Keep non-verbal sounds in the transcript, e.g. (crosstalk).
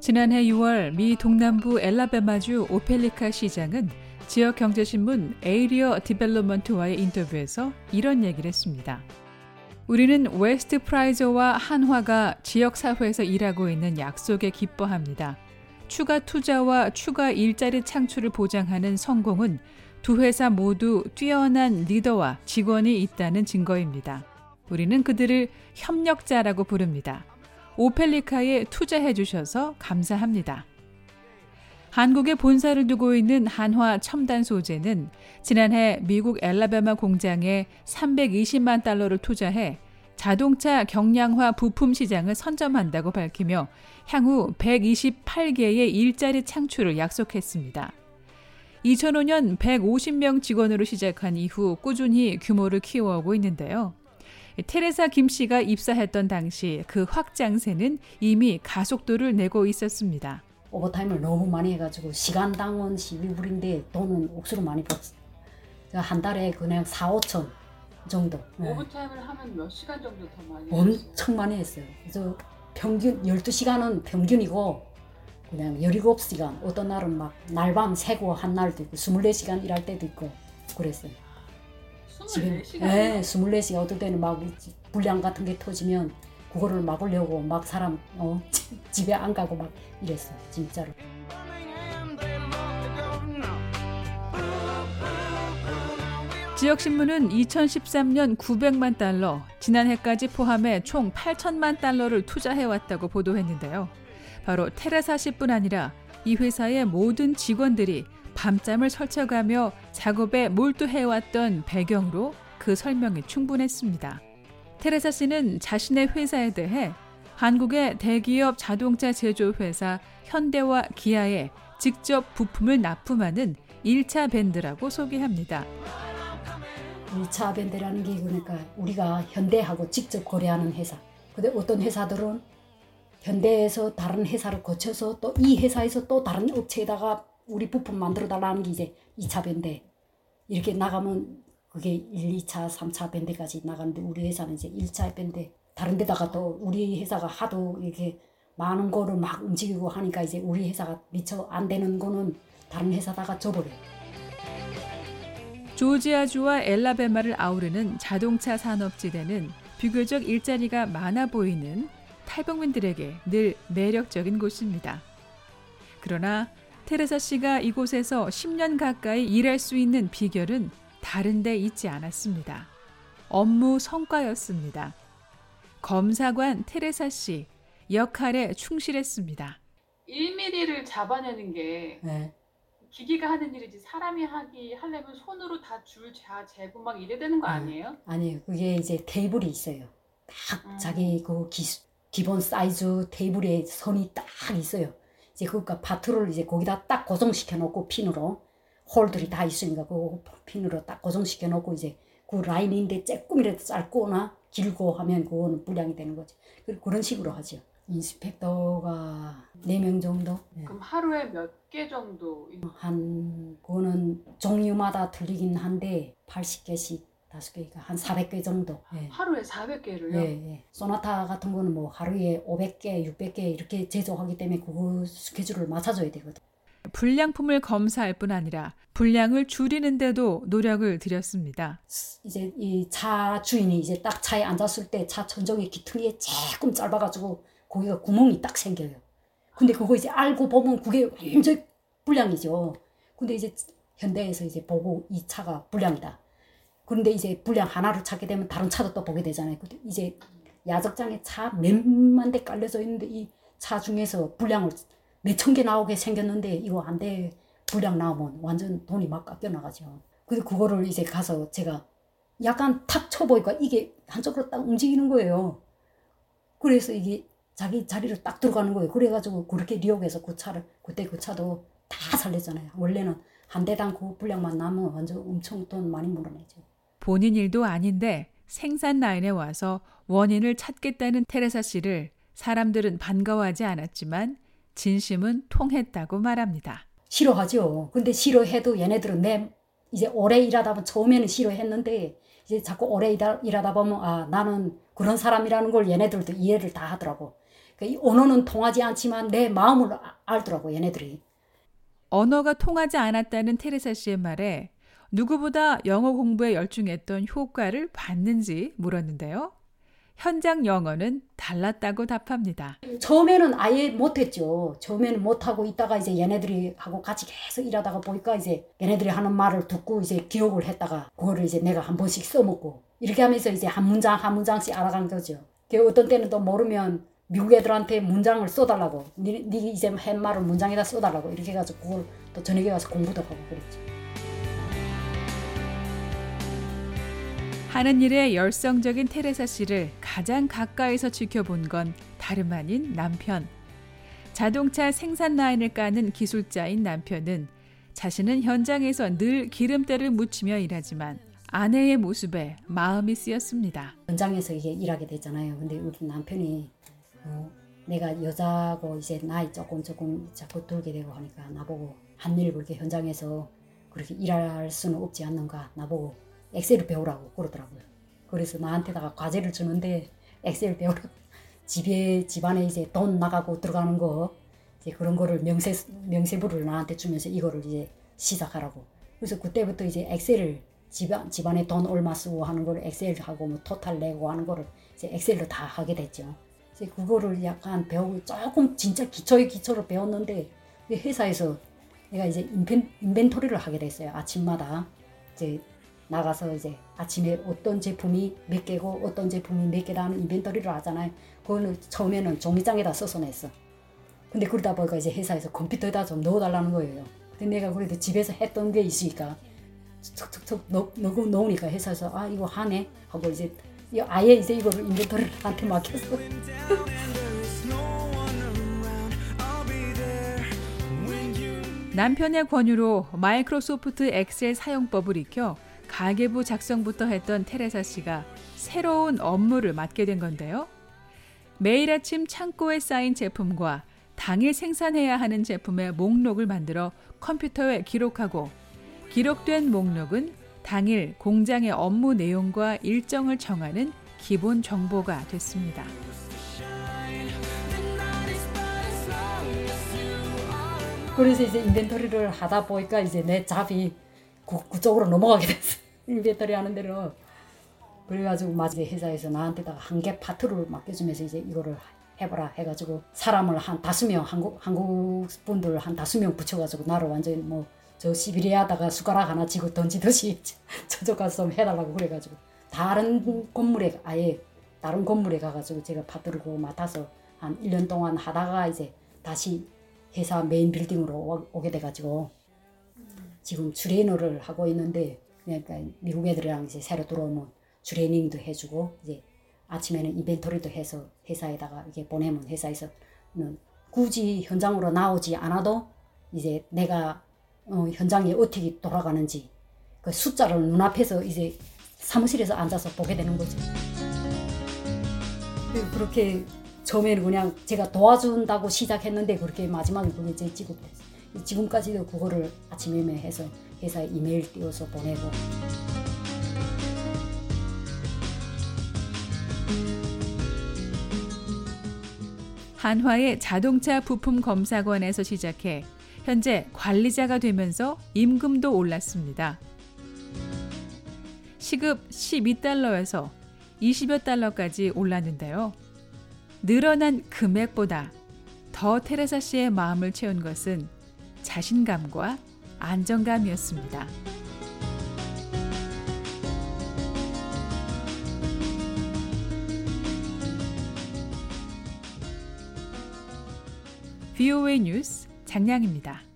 지난해 6월 미 동남부 앨라배마주 오펠리카 시장은 지역 경제신문 Area Development와의 인터뷰에서 이런 얘기를 했습니다. 우리는 웨스트 프레이저와 한화가 지역 사회에서 일하고 있는 약속에 기뻐합니다. 추가 투자와 추가 일자리 창출을 보장하는 성공은 두 회사 모두 뛰어난 리더와 직원이 있다는 증거입니다. 우리는 그들을 협력자라고 부릅니다. 오펠리카에 투자해 주셔서 감사합니다. 한국에 본사를 두고 있는 한화 첨단 소재는 지난해 미국 엘라베마 공장에 320만 달러를 투자해 자동차 경량화 부품 시장을 선점한다고 밝히며 향후 128개의 일자리 창출을 약속했습니다. 2005년 150명 직원으로 시작한 이후 꾸준히 규모를 키워오고 있는데요. 테레사 김 씨가 입사했던 당시 그 확장세는 이미 가속도를 내고 있었습니다. 오버타임을 너무 많이 해가지고 시간당원 12불인데 돈은 옥수로 많이 벌었어요. 한 달에 그냥 4, 5천 정도. 네. 오버타임을 하면 몇 시간 정도 더 많이 엄청 많이 했어요. 그래서 평균 12시간은 평균이고 그냥 17시간 어떤 날은 막 날밤 새고 한 날도 있고 24시간 일할 때도 있고 그랬어요. 24시간? 네, 24시간 어떨 때는 막 불량 같은 게 터지면 그거를 막으려고 막 사람 어, 집에 안 가고 막 이랬어 진짜로. 지역신문은 2013년 900만 달러, 지난해까지 포함해 총 8천만 달러를 투자해왔다고 보도했는데요. 바로 테레사 씨뿐 아니라 이 회사의 모든 직원들이 밤잠을 설쳐가며 작업에 몰두해왔던 배경으로 그 설명이 충분했습니다. 테레사 씨는 자신의 회사에 대해 한국의 대기업 자동차 제조회사 현대와 기아에 직접 부품을 납품하는 1차 밴드라고 소개합니다. 1차 밴드라는 게 그러니까 우리가 현대하고 직접 거래하는 회사. 근데 어떤 회사들은 현대에서 다른 회사를 거쳐서 또 이 회사에서 또 다른 업체에다가 우리 부품 만들어 달라는 게 이제 2차 밴드. 이렇게 나가면 그게 1, 2차, 3차 밴드까지 나가는데 우리 회사는 이제 1차 밴드. 다른 데다가 또 우리 회사가 하도 이렇게 많은 거를 막 움직이고 하니까 이제 우리 회사가 미처 안 되는 거는 다른 회사다가 줘버려요. 조지아주와 엘라베마를 아우르는 자동차 산업지대는 비교적 일자리가 많아 보이는 탈북민들에게 늘 매력적인 곳입니다. 그러나 테레사 씨가 이곳에서 10년 가까이 일할 수 있는 비결은 다른 데 있지 않았습니다. 업무 성과였습니다. 검사관 테레사 씨 역할에 충실했습니다. 1mm를 잡아내는 게 네. 기기가 하는 일이지 사람이 하기 하려면 손으로 다 줄 재고 막 이래야 되는 거 아니에요? 아니에요. 그게 이제 테이블이 있어요. 딱 음. 자기 그 기, 기본 사이즈 테이블에 선이 딱 있어요. 이제 그니까 파트를 이제 거기다 딱 고정시켜 놓고 핀으로 홀들이 다 있으니까 그 핀으로 딱 고정시켜 놓고 이제 그 라인인데 조금이라도 짧거나 길고 하면 그거는 불량이 되는 거지. 그- 그런 식으로 하죠. 인스펙터가 4명 정도? 네. 그럼 하루에 몇 개 정도 한, 그거는 종류마다 틀리긴 한데 80개씩, 5개, 한 400개 정도. 예. 하루에 400개를요? 예, 예. 소나타 같은 거는 뭐 하루에 500개, 600개 이렇게 제조하기 때문에 그거 스케줄을 맞춰줘야 되거든. 불량품을 검사할 뿐 아니라 불량을 줄이는데도 노력을 들였습니다. 이제 이 차 주인이 이제 딱 차에 앉았을 때 차 천정의 기퉁이 조금 짧아가지고 거기가 구멍이 딱 생겨요. 근데 그거 이제 알고 보면 그게 완전 불량이죠. 근데 이제 현대에서 이제 보고 이 차가 불량이다. 그런데 이제 불량 하나를 찾게 되면 다른 차도 또 보게 되잖아요. 이제 야적장에 차 몇만 대 깔려져 있는데 이 차 중에서 불량을 몇 천 개 나오게 생겼는데 이거 안 돼. 불량 나오면 완전 돈이 막 깎여 나가죠. 근데 그거를 이제 가서 제가 약간 탁 쳐보니까 이게 한쪽으로 딱 움직이는 거예요. 그래서 이게 자기 자리를 딱 들어가는 거예요. 그래가지고 그렇게 리옥에서 그 차를, 그때 그 차도 다 살렸잖아요. 원래는 한 대당 그 분량만 남으면 완전 엄청 돈 많이 물어내죠. 본인 일도 아닌데 생산 라인에 와서 원인을 찾겠다는 테레사 씨를 사람들은 반가워하지 않았지만 진심은 통했다고 말합니다. 싫어하죠. 근데 싫어해도 얘네들은 내 이제 오래 일하다 보면 처음에는 싫어했는데 이제 자꾸 오래 일하, 일하다 보면 아 나는 그런 사람이라는 걸 얘네들도 이해를 다 하더라고. 그러니까 언어는 통하지 않지만 내 마음을 아, 알더라고 얘네들이. 언어가 통하지 않았다는 테레사 씨의 말에 누구보다 영어 공부에 열중했던 효과를 봤는지 물었는데요. 현장 영어는 달랐다고 답합니다. 처음에는 아예 못했죠. 처음에는 못하고 있다가 이제 얘네들이 하고 같이 계속 일하다가 보니까 이제 얘네들이 하는 말을 듣고 이제 기억을 했다가 그거를 이제 내가 한 번씩 써먹고 이렇게 하면서 이제 한 문장 한 문장씩 알아간 거죠. 그 어떤 때는 또 모르면 미국 애들한테 문장을 써달라고 니, 니 이제 한 말을 문장에다 써달라고 이렇게 해가지고 그걸 또 저녁에 가서 공부도 하고 그랬죠. 하는 일에 열성적인 테레사 씨를 가장 가까이서 지켜본 건 다름 아닌 남편. 자동차 생산 라인을 까는 기술자인 남편은 자신은 현장에서 늘 기름때를 묻히며 일하지만 아내의 모습에 마음이 쓰였습니다. 현장에서 이게 일하게 됐잖아요. 근데 우리 남편이 어, 내가 여자고 이제 나이 조금 조금 자꾸 들게 되고 하니까 나보고 한일 그렇게 현장에서 그렇게 일할 수는 없지 않는가 나보고 엑셀을 배우라고 그러더라고요. 그래서 나한테다가 과제를 주는데 엑셀 배우라고 (laughs) 집에 집안에 이제 돈 나가고 들어가는 거 이제 그런 거를 명세 명세부를 나한테 주면서 이거를 이제 시작하라고. 그래서 그때부터 이제 엑셀을 집안 집안에 돈 얼마 쓰고 하는 걸 엑셀하고 뭐 토탈 내고 하는 거를 이제 엑셀로 다 하게 됐죠. 이제 그거를 약간 배우고 조금 진짜 기초의 기초를 배웠는데 회사에서 내가 이제 인벤, 인벤토리를 하게 됐어요. 아침마다 이제 나가서 이제 아침에 어떤 제품이 몇 개고 어떤 제품이 몇 개다 하는 인벤토리를 하잖아요. 그거는 처음에는 종이장에다 써서 냈어. 근데 그러다 보니까 이제 회사에서 컴퓨터에다 좀 넣어달라는 거예요. 근데 내가 그래도 집에서 했던 게 있으니까 툭툭툭 넣, 넣고 놓으니까 회사에서 아 이거 하네 하고 이제 아예 이제 이거를 인벤토리를 한테 맡겼어. 남편의 권유로 마이크로소프트 엑셀 사용법을 익혀 가계부 작성부터 했던 테레사 씨가 새로운 업무를 맡게 된 건데요. 매일 아침 창고에 쌓인 제품과 당일 생산해야 하는 제품의 목록을 만들어 컴퓨터에 기록하고 기록된 목록은 당일 공장의 업무 내용과 일정을 정하는 기본 정보가 됐습니다. 그래서 이제 인벤토리를 하다 보니까 이제 내 잡이 그, 그쪽으로 넘어가게 됐어. 인벤토리 하는 대로. 그래가지고 마지막에 회사에서 나한테다가 한 개 파트를 맡겨주면서 이제 이거를 해보라 해가지고 사람을 한 다섯 명 한국 한국 분들 한 다섯 명 붙여가지고 나를 완전히 뭐 저 시베리아다가 숟가락 하나 쥐고 던지듯이 (laughs) 저쪽 가서 좀 해달라고 그래가지고 다른 건물에 아예 다른 건물에 가가지고 제가 파트를 맡아서 한 1년 동안 하다가 이제 다시 회사 메인 빌딩으로 오게 돼가지고 지금 트레이너를 하고 있는데 그러니까 미국 애들이랑 이제 새로 들어오면 트레이닝도 해주고 이제 아침에는 이벤토리도 해서 회사에다가 이게 보내면 회사에서는 굳이 현장으로 나오지 않아도 이제 내가 어, 현장이 어떻게 돌아가는지 그 숫자를 눈앞에서 이제 사무실에서 앉아서 보게 되는 거죠. 그렇게 처음에는 그냥 제가 도와준다고 시작했는데 그렇게 마지막에 그게 제 직업 됐어요. 지금까지도 그거를 아침에 해서 회사에 이메일 띄워서 보내고. 한화의 자동차 부품 검사관에서 시작해 현재 관리자가 되면서 임금도 올랐습니다. 시급 12달러에서 20여 달러까지 올랐는데요. 늘어난 금액보다 더 테레사 씨의 마음을 채운 것은 자신감과 안정감이었습니다. VOA 뉴스 장량입니다.